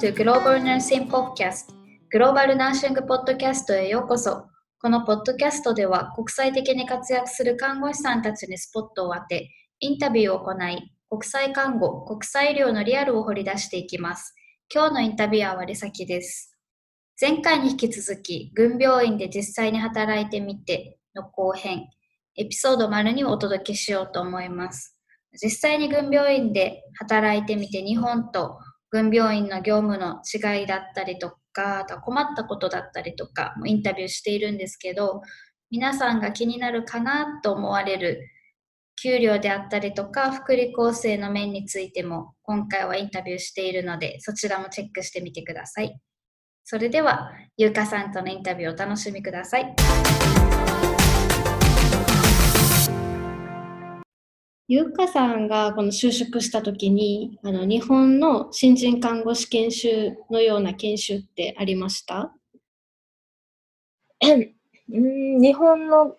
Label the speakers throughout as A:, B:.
A: to Global Nursing Podcast グローバルナーシングポッドキャストへようこそ。このポッドキャストでは国際的に活躍する看護師さんたちにスポットを当て、インタビューを行い、国際看護、国際医療のリアルを掘り出していきます。今日のインタビュアーはリサキです。前回に引き続き、軍病院で実際に働いてみての後編、エピソード丸にお届けしようと思います。実際に軍病院で働いてみて日本と軍病院の業務の違いだったりとか、あと困ったことだったりとかもインタビューしているんですけど、皆さんが気になるかなと思われる給料であったりとか、福利厚生の面についても今回はインタビューしているので、そちらもチェックしてみてください。それでは、ゆうかさんとのインタビューをお楽しみください。ゆうかさんがこの就職した時にあの日本の新人看護師研修のような研修ってありました？
B: うん日本の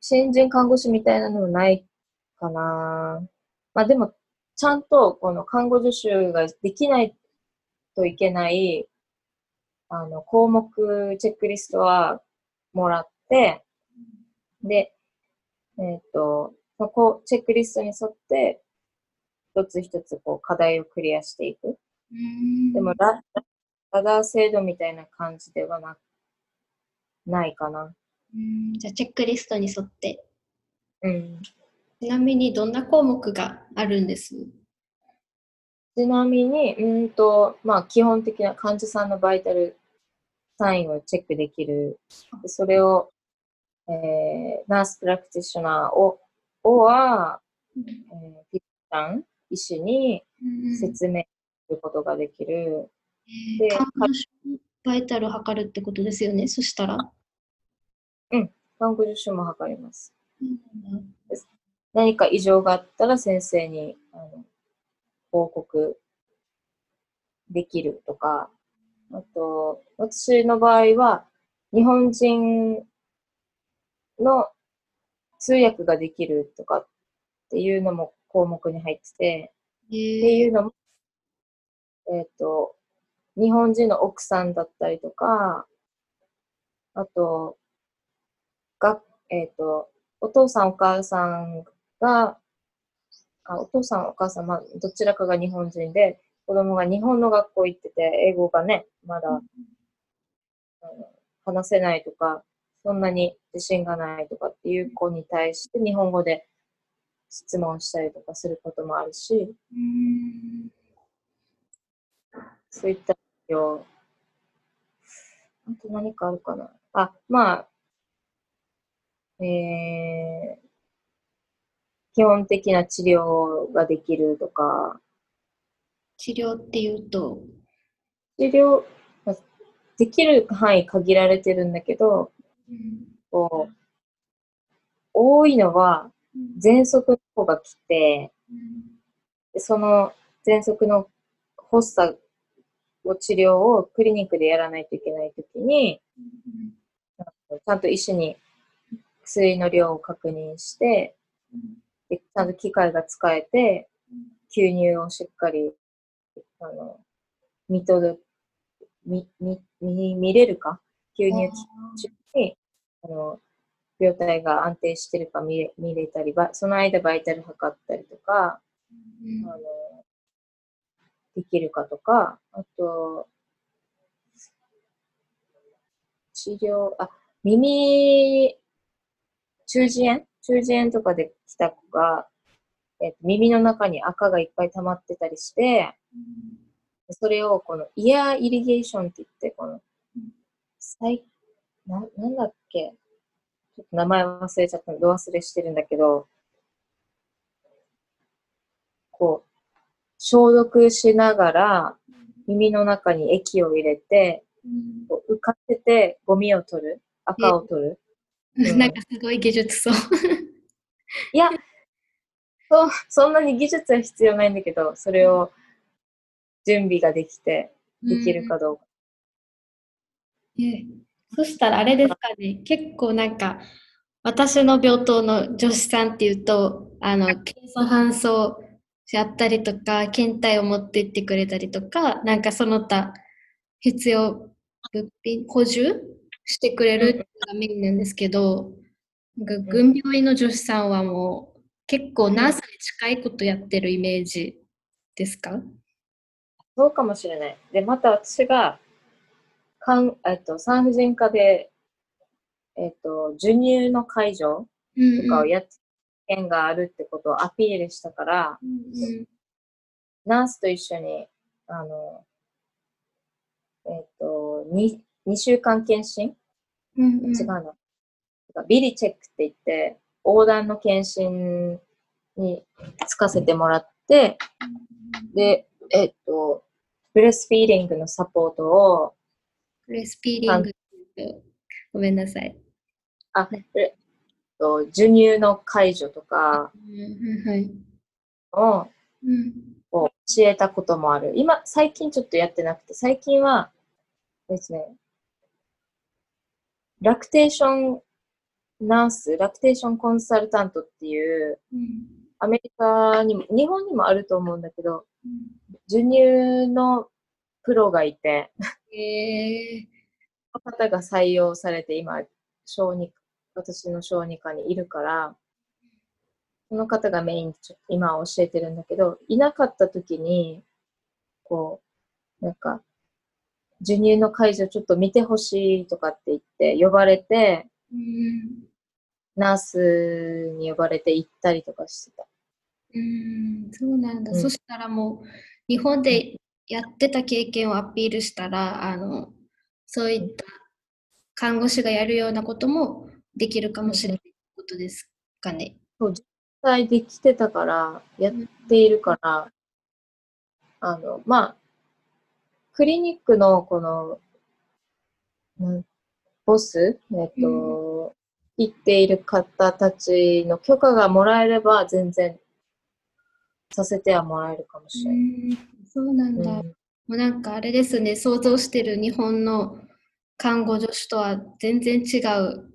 B: 新人看護師みたいなのはないかな。まあでも、ちゃんとこの看護助手ができないといけないあの項目、チェックリストはもらって、で、えっ、ー、と、そこ、チェックリストに沿って、一つ一つこう課題をクリアしていく。でもラ、ラダー制度みたいな感じではなないかな。
A: うんじゃあ、チェックリストに沿って。
B: うん。
A: ちなみに、どんな項目があるんです？
B: ちなみに、うんと、まあ、基本的な患者さんのバイタルサインをチェックできる。それを、えー、ナースプラクティショナーををは、えー、ピッタン、医師に説明することができる。
A: で、バイタルを測るってことですよね、そしたら。
B: うん、看護助手も測ります。うん、何か異常があったら先生にあの報告できるとか、あと、私の場合は、日本人の通訳ができるとかっていうのも項目に入ってて、っていうのも、えっ、ー、と、日本人の奥さんだったりとか、あと、が、えっ、ー、と、お父さんお母さんが、あお父さんお母さん、まあ、どちらかが日本人で、子供が日本の学校行ってて、英語がね、まだ、うん、話せないとか、そんなに自信がないとかっていう子に対して日本語で質問したりとかすることもあるし、そういったよ。あと何かあるかな。あ、まあ、えー、基本的な治療ができるとか。
A: 治療っていうと？
B: 治療、できる範囲限られてるんだけど、こう、多いのは、喘息の子が来て、でその喘息の発作を治療をクリニックでやらないといけないときに、ちゃんと医師に薬の量を確認して、でちゃんと機械が使えて、吸入をしっかり、あの、見とる、見、見、見見れるか吸入中に、あの、病態が安定してるか見れ見れたり、その間バイタル測ったりとか、うん、あのできるかとか、あと、治療、あ、耳、中耳炎？中耳炎とかで来た子が、えっと、耳の中に赤がいっぱい溜まってたりして、うん、それをこのイヤーイリゲーションって言って、この、最な、なんだっけ？ちょっと名前忘れちゃったど忘れしてるんだけど、こう、消毒しながら、耳の中に液を入れて、こう浮かせてゴミを取る、赤を取る。
A: なんかすごい技術そう。
B: いや、そそんなに技術は必要ないんだけど、それを準備ができて、できるかどうか。
A: うんそしたらあれですかね、結構なんか、私の病棟の女子さんっていうと、あの、検査搬送やったりとか、検体を持って行ってくれたりとか、なんかその他必要物品、補充してくれるっていうのがメインなんですけど、なんか軍病院の女子さんはもう結構ナースに近いことやってるイメージですか？
B: そうかもしれない。で、また私が、かんえっと、産婦人科で、えっと、授乳の介助とかをやって、権があるってことをアピールしたから、
A: うんうん。
B: ナースと一緒に、あの、えっと、2, 2週間検診？
A: うんうん。
B: 違うの。ビリチェックって言って、横断の検診につかせてもらって、で、えっと、 breastfeeding のサポートを、
A: breastfeeding ごめんなさい。
B: あ、えっと、授乳の介助とか。を教えたこともある。今、最近ちょっとやってなくて、最近はですね、 lactation nurse、lactation consultant っていう、
A: うん
B: アメリカにも、日本にもあると思うんだけど、授乳のプロがいて、
A: えー
B: その方が採用されて今、小児私の小児科にいるから、その方がメインで今は教えてるんだけど、いなかった時に、こう、なんか、授乳の介助ちょっと見てほしいとかって言って呼ばれて、
A: うん
B: ナースに呼ばれて行ったりとかしてた。
A: うんそうなんだ。
B: うん
A: そしたらもう、日本でやってた経験をアピールしたら、あの、そういった看護師がやるようなこともできるかもしれないことですかね。
B: 実際できてたから、やっているから、あの、まあ、クリニックのこの、なんボス、えっと、行っている方たちの許可がもらえれば、全然させてはもらえるかもしれない。
A: うんそうなんだ。
B: うん
A: もうなんかあれですね、想像してる日本の看護助手とは全然違う、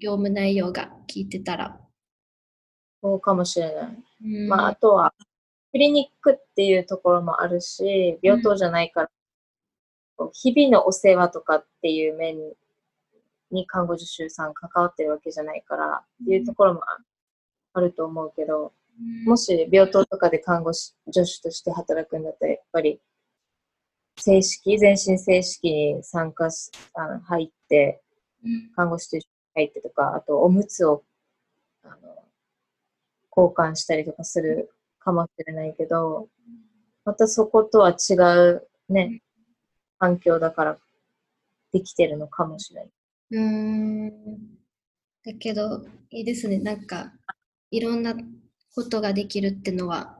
A: 業務内容が聞いてたら。
B: そうかもしれない。
A: うん
B: まあ、あとは、クリニックっていうところもあるし、病棟じゃないから、日々のお世話とかっていう面に看護助手さん関わってるわけじゃないから、っていうところもああると思うけど、もし病棟とかで看護師助手として働くんだったら、やっぱり、正式、全身正式に参加し、あの入って、
A: うん
B: 看護師と一緒に入ってとか、あとおむつをあの交換したりとかするかもしれないけど、またそことは違うね、環境だからできてるのかもしれない。
A: うーんだけど、いいですね。なんか、いろんなことができるってのは、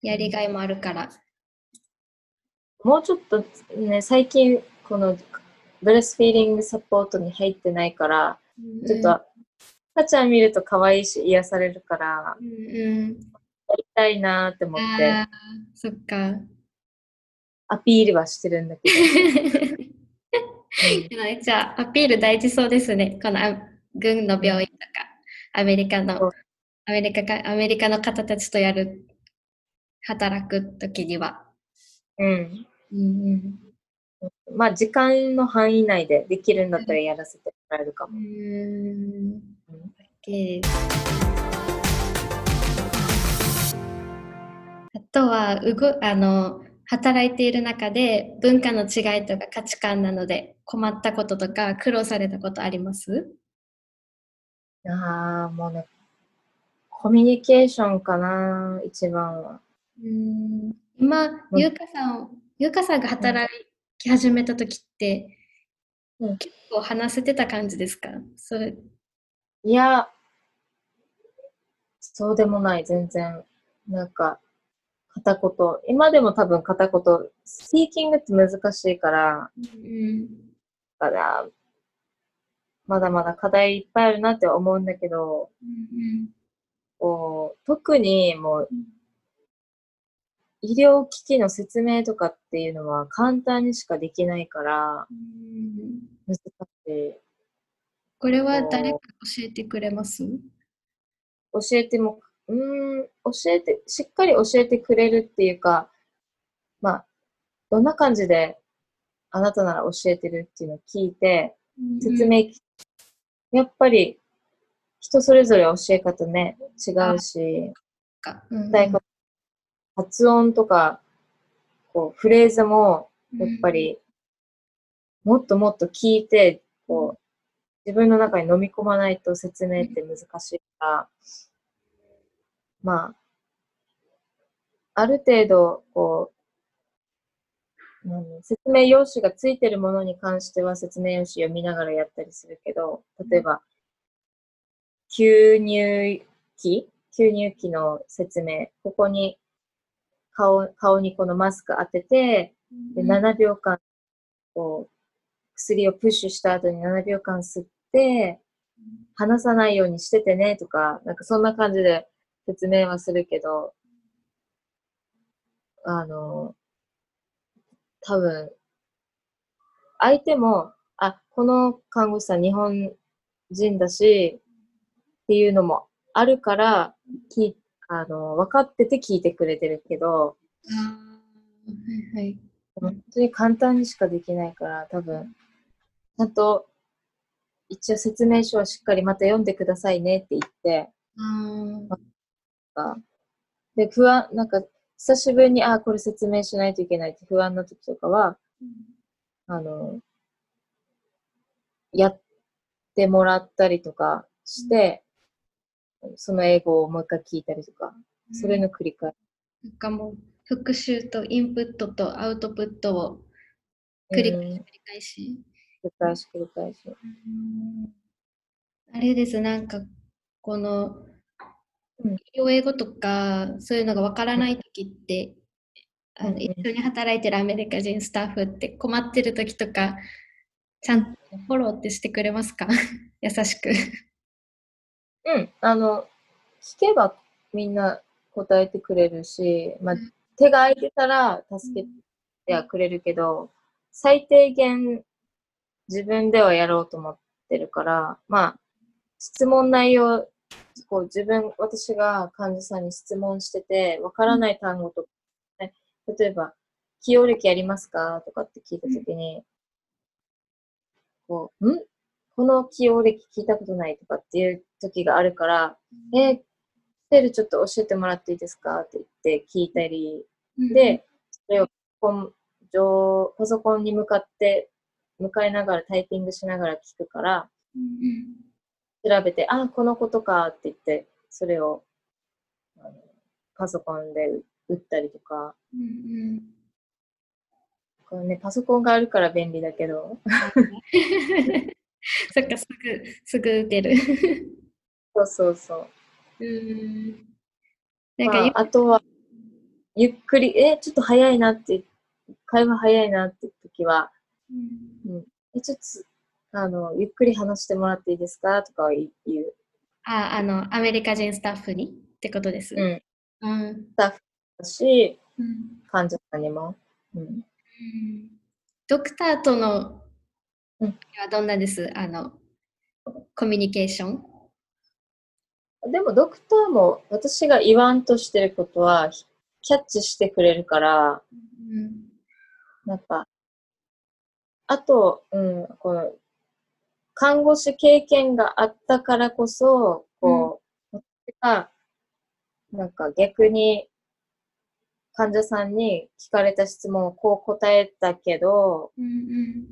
A: やりがいもあるから。
B: もうちょっとね、最近このブレスフィーリングサポートに入ってないから、ちょっと赤ちゃん見ると可愛いし癒されるから、
A: うん、うん、
B: やりたいなーって思って
A: ああ、そっか。
B: アピールはしてるんだけど。
A: めっちゃアピール大事そうですね。このあ軍の病院とか、アメリカのアメリカか、アメリカの方たちとやる、働くときには。
B: うん。
A: うんうん
B: まあ、時間の範囲内でできるんだったらやらせてもらえるか
A: う
B: も。
A: ーん。OK あとは、うご、あの、働いている中で文化の違いとか価値観なので困ったこととか苦労されたことあります？
B: ああ、もうね、コミュニケーションかな、一番は。
A: うーん。今、
B: うん。
A: ゆうかさん、ゆうかさんが働き始めた時って、
B: うん。
A: 結構話せてた感じですか？それ、
B: いや、そうでもない、全然。なんか、片言。今でも多分片言。スピーキングって難しいから、
A: うん
B: だからまだまだ課題いっぱいあるなって思うんだけど、
A: うん
B: こう特にもう
A: うん
B: 医療機器の説明とかっていうのは簡単にしかできないから
A: うん
B: 難しい。
A: これは誰か教えてくれます？
B: 教えてもうん、教えて、しっかり教えてくれるっていうか、まあ、どんな感じであなたなら教えてるっていうのを聞いて、説明、やっぱり人それぞれ教え方ね、違うし、発音とか、こう、フレーズも、やっぱり、もっともっと聞いて、こう、自分の中に飲み込まないと説明って難しいから、まあ、ある程度、こう、何説明用紙がついてるものに関しては説明用紙読みながらやったりするけど、例えば、吸入器？吸入器の説明。ここに顔、顔にこのマスク当てて、で、7秒間、こう、薬をプッシュした後に7秒間吸って、離さないようにしててねとか、なんかそんな感じで説明はするけど、あの、多分、相手も、あ、この看護師さん日本人だし、っていうのもあるから、きあの、分かってて聞いてくれてるけど、
A: はいはい。
B: 本当に簡単にしかできないから、多分、ちゃんと、一応説明書はしっかりまた読んでくださいねって言って、
A: あ
B: かで、不安、なんか、久しぶりに、あ、これ説明しないといけないって不安な時とかは、あの、やってもらったりとかして、その英語をもう一回聞いたりとか、それの繰り返し。
A: なんかもう復習とインプットとアウトプットを繰り返
B: うん
A: し繰り返し。
B: 繰り返し繰り返し。
A: あれです、なんかこの
B: うん
A: 医療英語とかそういうのがわからないときって、あ
B: うんうん
A: の一緒に働いてるアメリカ人スタッフって困ってるときとか、ちゃんとフォローってしてくれますか？優しく。
B: うん、あの、聞けばみんな答えてくれるし、まあ
A: うん、
B: 手が空いてたら助けてはくれるけど、最低限自分ではやろうと思ってるから、まあ、質問内容、こう自分、私が患者さんに質問してて、わからない単語とか、ね、例えば、起用歴ありますかとかって聞いたときに、こう、ん？この起用歴聞いたことないとかっていう時があるから、えー、スペルちょっと教えてもらっていいですかって言って聞いたり、で、それをパソコン上パソコンに向かって、向かいながらタイピングしながら聞くから、
A: うんうん
B: 調べて、あ、このことかって言って、それをパソコンで打ったりとか、
A: うんうん。
B: これね、パソコンがあるから便利だけど、
A: そっか、すぐ、すぐ打てる。
B: そうそうそう。
A: うん。なん
B: ま
A: か、
B: あ、あとは、ゆっくり、え、ちょっと早いなって、会話早いなって時は、
A: うん
B: え、ちょっと、あの、ゆっくり話してもらっていいですか？とかは言う。
A: あ、あの、アメリカ人スタッフにってことです？
B: うん。
A: うん。
B: だし、
A: うん
B: 患者さんにも。うん。
A: うんドクターとの、
B: うん。
A: はどんなです？あの、コミュニケーション？
B: でも、ドクターも私が言わんとしてることは、キャッチしてくれるから、
A: うん。
B: なんか、あと、うん、この、看護師経験があったからこそ、こう、私が、なんか逆に、患者さんに聞かれた質問をこう答えたけど、
A: うんうん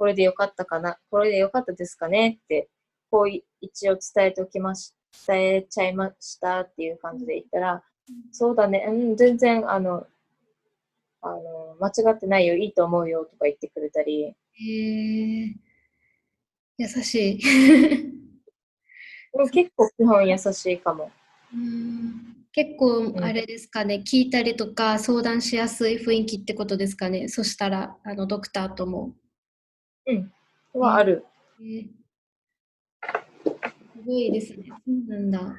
B: これでよかったかな、これでよかったですかね？って、こうい一応伝えておきまし、伝えちゃいましたっていう感じで言ったら、そうだね、うん、全然、あの、あの、間違ってないよ、いいと思うよとか言ってくれたり、
A: へえ優しい。
B: 結構基本優しいかも。
A: うん結構あれですかね、聞いたりとか相談しやすい雰囲気ってことですかね。そしたら、あのドクターとも。
B: うん。はある。
A: えーすごいですね。そうなんだ。
B: やっ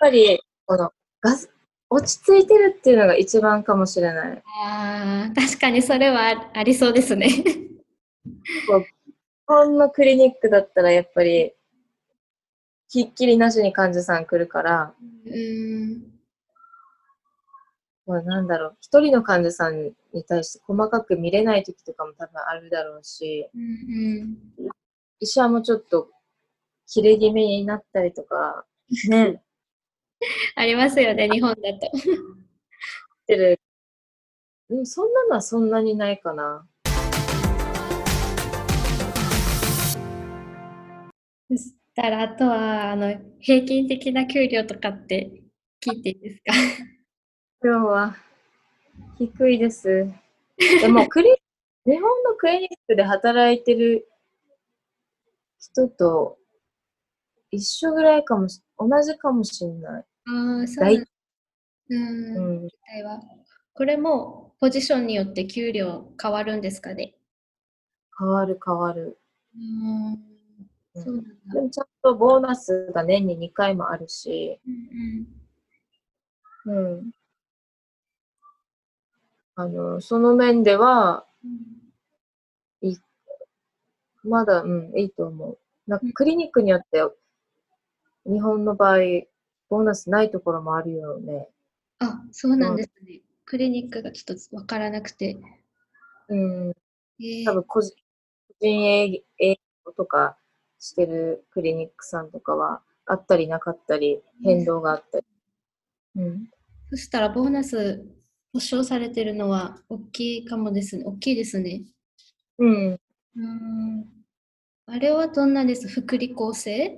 B: ぱり、この、ガス、落ち着いてるっていうのが一番かもしれない。
A: ああ、確かにそれはあありそうですね。
B: 日本のクリニックだったらやっぱり、ひっきりなしに患者さん来るから、
A: うん。
B: まあ、なんだろう、一人の患者さんに対して細かく見れない時とかも多分あるだろうし、
A: うん。
B: 医者もちょっと切れ気味になったりとか、ね、
A: ありますよね、日本だと。
B: ってる。うん、そんなのはそんなにないかな。
A: そしたら、あとは、あの、平均的な給料とかって聞いていいですか？
B: 今日は低いです。でもクリ、日本のクリニックで働いてる人と一緒ぐらいかもし、同じかもしれない。
A: ああ、そうなん
B: 大
A: だ。うん。これも、ポジションによって給料変わるんですかね？
B: 変わる変わる。
A: うん。
B: うん
A: そうなんだ。
B: でもちゃんとボーナスが年に2回もあるし、
A: うん
B: うん。あの、その面では、
A: うん。
B: まだ、うん、いいと思う。なんか
A: うん
B: クリニックによって、日本の場合、ボーナスないところもあるよね。
A: あ、そうなんですね。クリニックがちょっとわからなくて。
B: うん。
A: えー
B: 多分個人個人営営業とかしてるクリニックさんとかは、あったりなかったり、変動があったり。うん。
A: そしたら、ボーナス保証されてるのは大きいかもですね。大きいですね。
B: うん。
A: うん。あれはどんなです？福利厚生？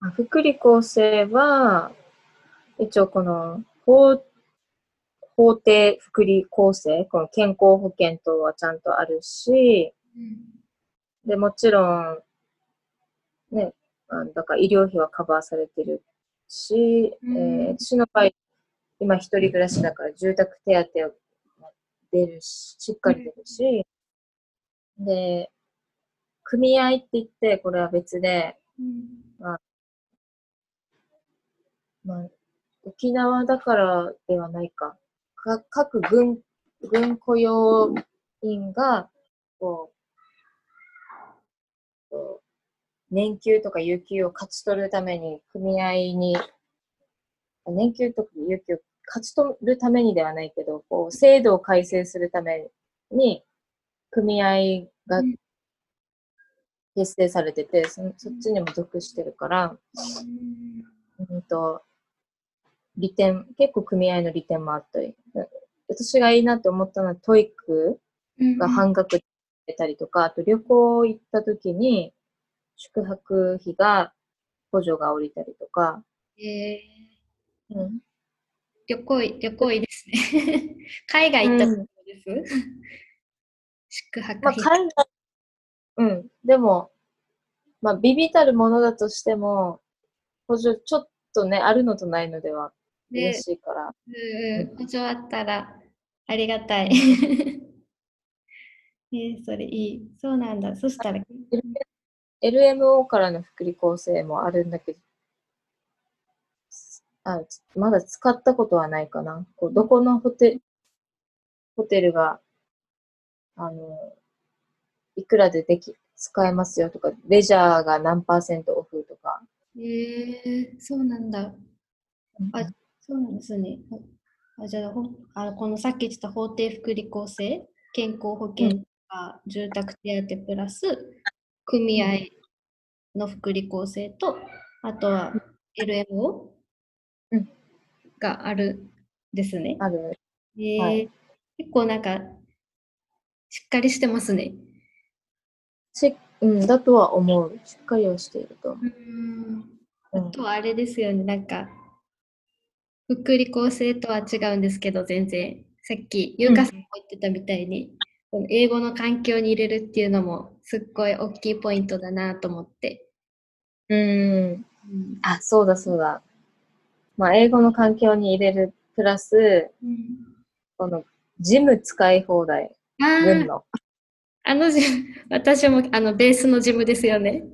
B: あ福利厚生は、一応この法、法定福利厚生、この健康保険等はちゃんとあるし、で、もちろん、ね、あだから医療費はカバーされてるし、
A: うん
B: えー私の場合、今一人暮らしだから住宅手当を出るし、しっかり出るし、で、組合って言って、これは別で、
A: うん
B: まあ、沖縄だからではないか。か各軍、軍雇用員が、こう、こう年給とか有給を勝ち取るために、組合に、年給とか有給を勝ち取るためにではないけど、こう、制度を改正するために、組合が
A: うん。
B: 結成されてて、そそっちにも属してるから、うん。と、利点、結構組合の利点もあったり、私がいいなって思ったのは、 TOEIC
A: うん
B: が半額で出たりとか、あと旅行行った時に、宿泊費が補助が下りたりとか、
A: えー。
B: うん、
A: 旅行い、旅行いいですね。海外行ったところです？宿泊
B: まあ、
A: 費。
B: 海外、うん、でも、まあ、微々たるものだとしても、補助ちょっとね、あるのとないのでは
A: で
B: 嬉しいから、
A: うんうん、補助あったらありがたい。え ー、それいい。そうなんだ。そしたら、
B: LMO からの福利厚生もあるんだけど、あまだ使ったことはないかな。こうどこのホテホテルが、あの、いくらででき、使えますよとか、レジャーが何パーセントオフとか。
A: えー、そうなんだ。あそうなんですね。あじゃあほあ、このさっき言ってた法定福利厚生、健康保険とか、住宅手当プラス、組合の福利厚生と、あとは LMO
B: うん
A: があるんですね。
B: ある。
A: えー
B: はい
A: 結構なんか、しっかりしてますね。
B: し、うん、だとは思う。しっかりはしていると。
A: うんあ
B: うん
A: とはあれですよね、なんか、福利厚生とは違うんですけど、全然。さっき、ゆうかさんも言ってたみたいに、この英語の環境に入れるっていうのも、すっごい大きいポイントだなと思って。
B: うん。
A: うん
B: あ、そうだそうだ。まあ、英語の環境に入れる、プラス、この、ジム使い放題、の。
A: あのジム、私もあのベースのジムですよね。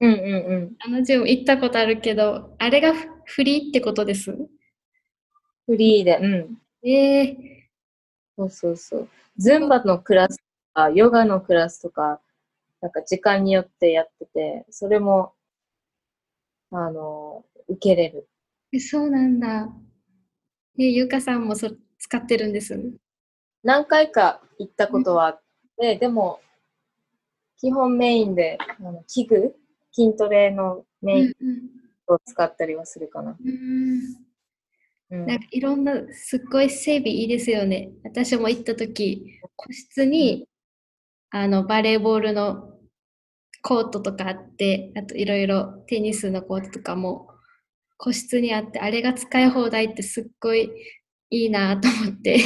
B: うんうんうん。
A: あのジム行ったことあるけど、あれがフフリーってことです？
B: フリーで、うん。
A: えー、
B: そうそうそう。ズンバのクラスとか、ヨガのクラスとか、なんか時間によってやってて、それもあの、受けれる。
A: えそうなんだ。え、ゆうかさんもそ使ってるんです？
B: 何回か行ったことはあって、でも、基本メインで、あの器具、筋トレのメインを使ったりはするかな。
A: うん。
B: うん。
A: なんかいろんなすっごい整備いいですよね。私も行った時個室にあのバレーボールのコートとかあってあといろいろテニスのコートとかも個室にあってあれが使い放題ってすっごいいいなと思って。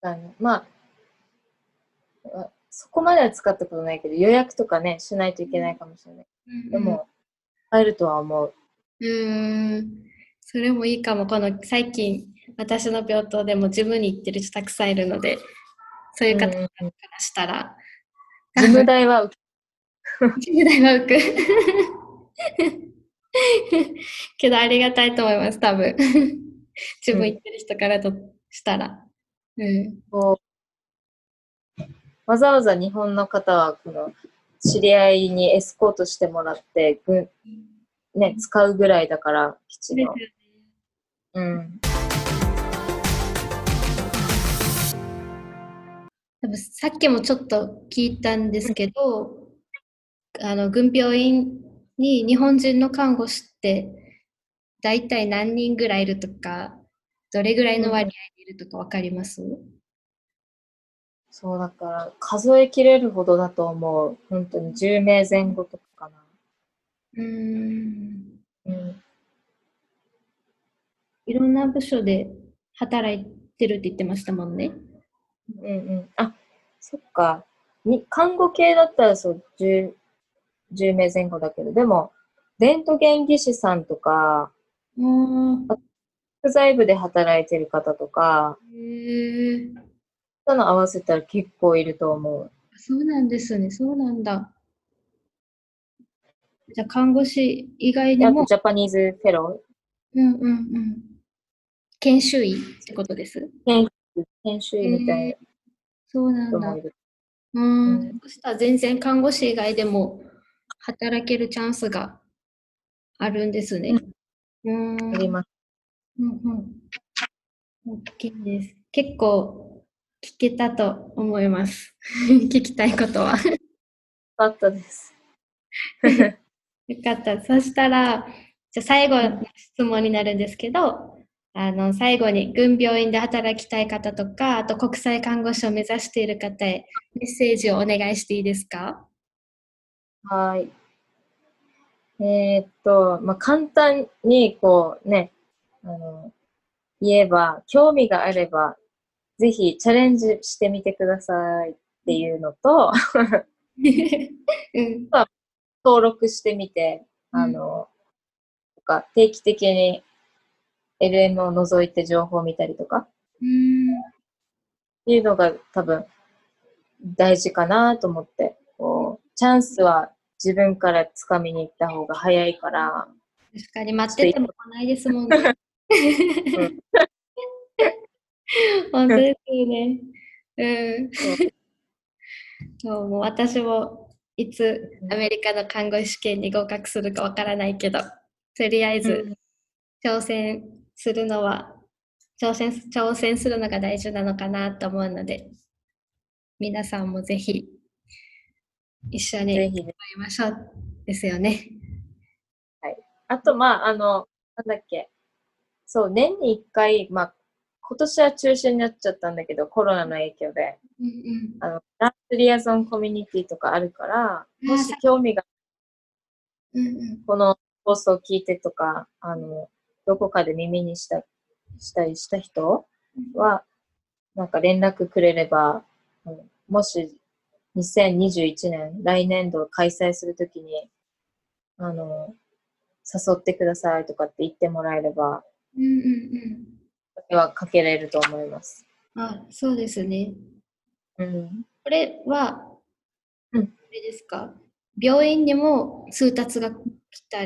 B: あのまあ、あそこまでは使ったことないけど、予約とかね、しないといけないかもしれない。でも、入るとは思う。
A: うーんそれもいいかも。この最近私の病棟でもジムに行ってる人たくさんいるのでそういう方から
B: うん
A: したら
B: 事務代は受け
A: 10 代は浮く。けどありがたいと思います、多分。自分行ってる人からとしたら。うん。
B: わざわざ日本の方は、この、知り合いにエスコートしてもらって、ぐね、使うぐらいだから、基地の。うん。
A: 多分さっきもちょっと聞いたんですけど、あの、軍病院に日本人の看護師って大体何人ぐらいいるとか、どれぐらいの割合でいるとかわかります、
B: そうだから、数えきれるほどだと思う。本当に10名前後とかかな。
A: うーん。
B: うん。
A: いろんな部署で働いてるって言ってましたもんね。
B: うんうん。あ、そっか。に看護系だったらそう、10、10名前後だけど、でも、レントゲン技師さんとか、
A: うん。
B: 薬剤部で働いてる方とか、
A: へえ。
B: その合わせたら結構いると思う。
A: そうなんですね。そうなんだ。じゃあ、看護師以外
B: で
A: も、
B: ジャパニーズフェロ
A: うんうんうん。研修医ってことです？
B: ー、研修医みたい
A: そうなだ
B: なん人もい。る。
A: うん
B: うん。
A: そしたら全然看護師以外でも働けるチャンスがあるんですね。うん。
B: あります。
A: うんうん。OK です。結構聞けたと思います。聞きたいことは。
B: よかったです。
A: よかった。そしたら、じゃあ最後の質問になるんですけど、あの、最後に軍病院で働きたい方とか、あと国際看護師を目指している方へメッセージをお願いしていいですか？
B: はい。えーっと、まあ、簡単に、こうね、あの、言えば、興味があれば、ぜひチャレンジしてみてくださいっていうのと、
A: うん。
B: 登録してみて、あの、とか定期的に LM を除いて情報を見たりとか、
A: うん。
B: っていうのが多分大事かなと思って、チャンスは自分から掴みに行った方が早いから、
A: 確かに待ってても来ないですもんね。本当ですよね。うん。そう、もう私もいつアメリカの看護師試験に合格するかわからないけど、とりあえず挑戦するのは、挑戦、挑戦するのが大事なのかなと思うので、皆さんもぜひ一緒に頑。張りましょうですよね。
B: あと、まあ、あの、なんだっけ。そう、年に一回、まあ、今年は中止になっちゃったんだけど、コロナの影響で、
A: うんうん。
B: あの、ナースリアゾンコミュニティとかあるから、
A: うん
B: もし興味が
A: うんうん。
B: この放送を聞いてとか、あの、どこかで耳にした、したりした人は、なんか連絡くれれば、うんもし2021年、来年度開催するときに、あの、誘ってくださいとかって言ってもらえれば、
A: うんうんうん。
B: はかけれると思います。
A: あ、そうですね。
B: うん。
A: これは、
B: うん
A: あれですか？病院にも通達が来た、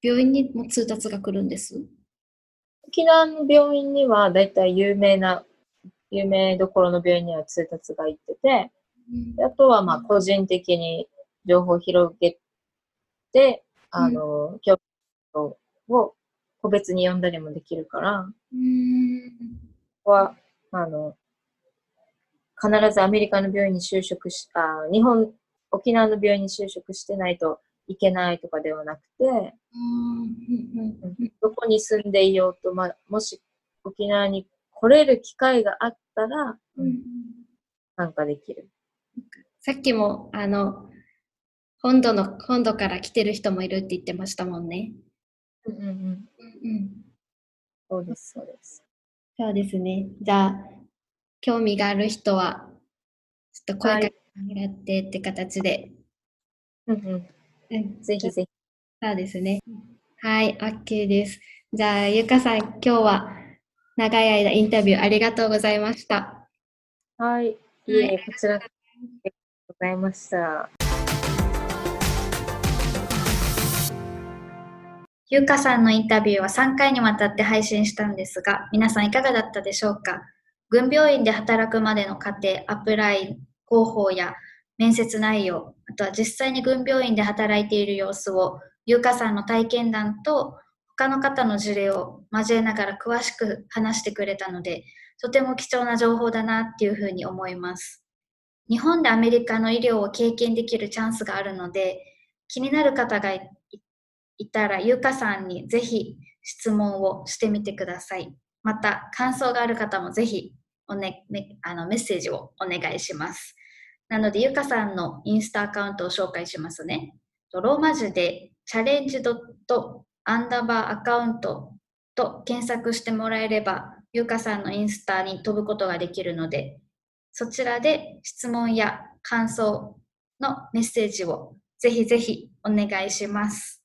A: 病院にも通達が来るんです？
B: 沖縄の病院には、だいたい有名な、有名どころの病院には通達が行ってて、であとは、まあ、個人的に情報を広げて、あの、興味人を個別に呼んだりもできるから、
A: うん。
B: ここは、あの、必ずアメリカの病院に就職し、あ日本、沖縄の病院に就職してないといけないとかではなくて、
A: うん。
B: どこに住んでいようと、まあ、もし沖縄に来れる機会があったら、
A: うん。
B: 参加できる。
A: さっきも、あの、本土の、本土から来てる人もいるって言ってましたもんね。
B: うんうんうん。
A: うん。
B: そうです、そうです。
A: そうですね。じゃあ、興味がある人は、ちょっと声かけてもらってって形で。
B: うんうん。
A: うん。
B: ぜひぜひ。
A: そうですね。はい、OK です。じゃあ、ゆかさん、今日は長い間インタビューありがとうございました。
B: はい。いえいえ、こちらりがとうございました。
A: ゆうかさんのインタビューは3回にわたって配信したんですが、皆さんいかがだったでしょうか？軍病院で働くまでの過程、アプライ、広報や面接内容、あとは実際に軍病院で働いている様子を、ゆかさんの体験談と他の方の事例を交えながら詳しく話してくれたので、とても貴重な情報だなっていうふうに思います。日本でアメリカの医療を経験できるチャンスがあるので、気になる方がいたら、ゆうかさんにぜひ質問をしてみてください。また、感想がある方もぜひお、ね、めあのメッセージをお願いします。なので、ゆかさんのインスタアカウントを紹介しますね。ローマ字でチャレンジドットアンダーバーアカウントと検索してもらえれば、ゆうかさんのインスタに飛ぶことができるので、そちらで質問や感想のメッセージをぜひぜひお願いします。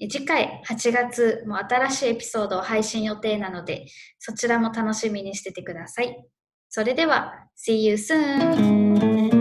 A: 次回8月も新しいエピソードを配信予定なので、そちらも楽しみにしててください。それでは、See you soon!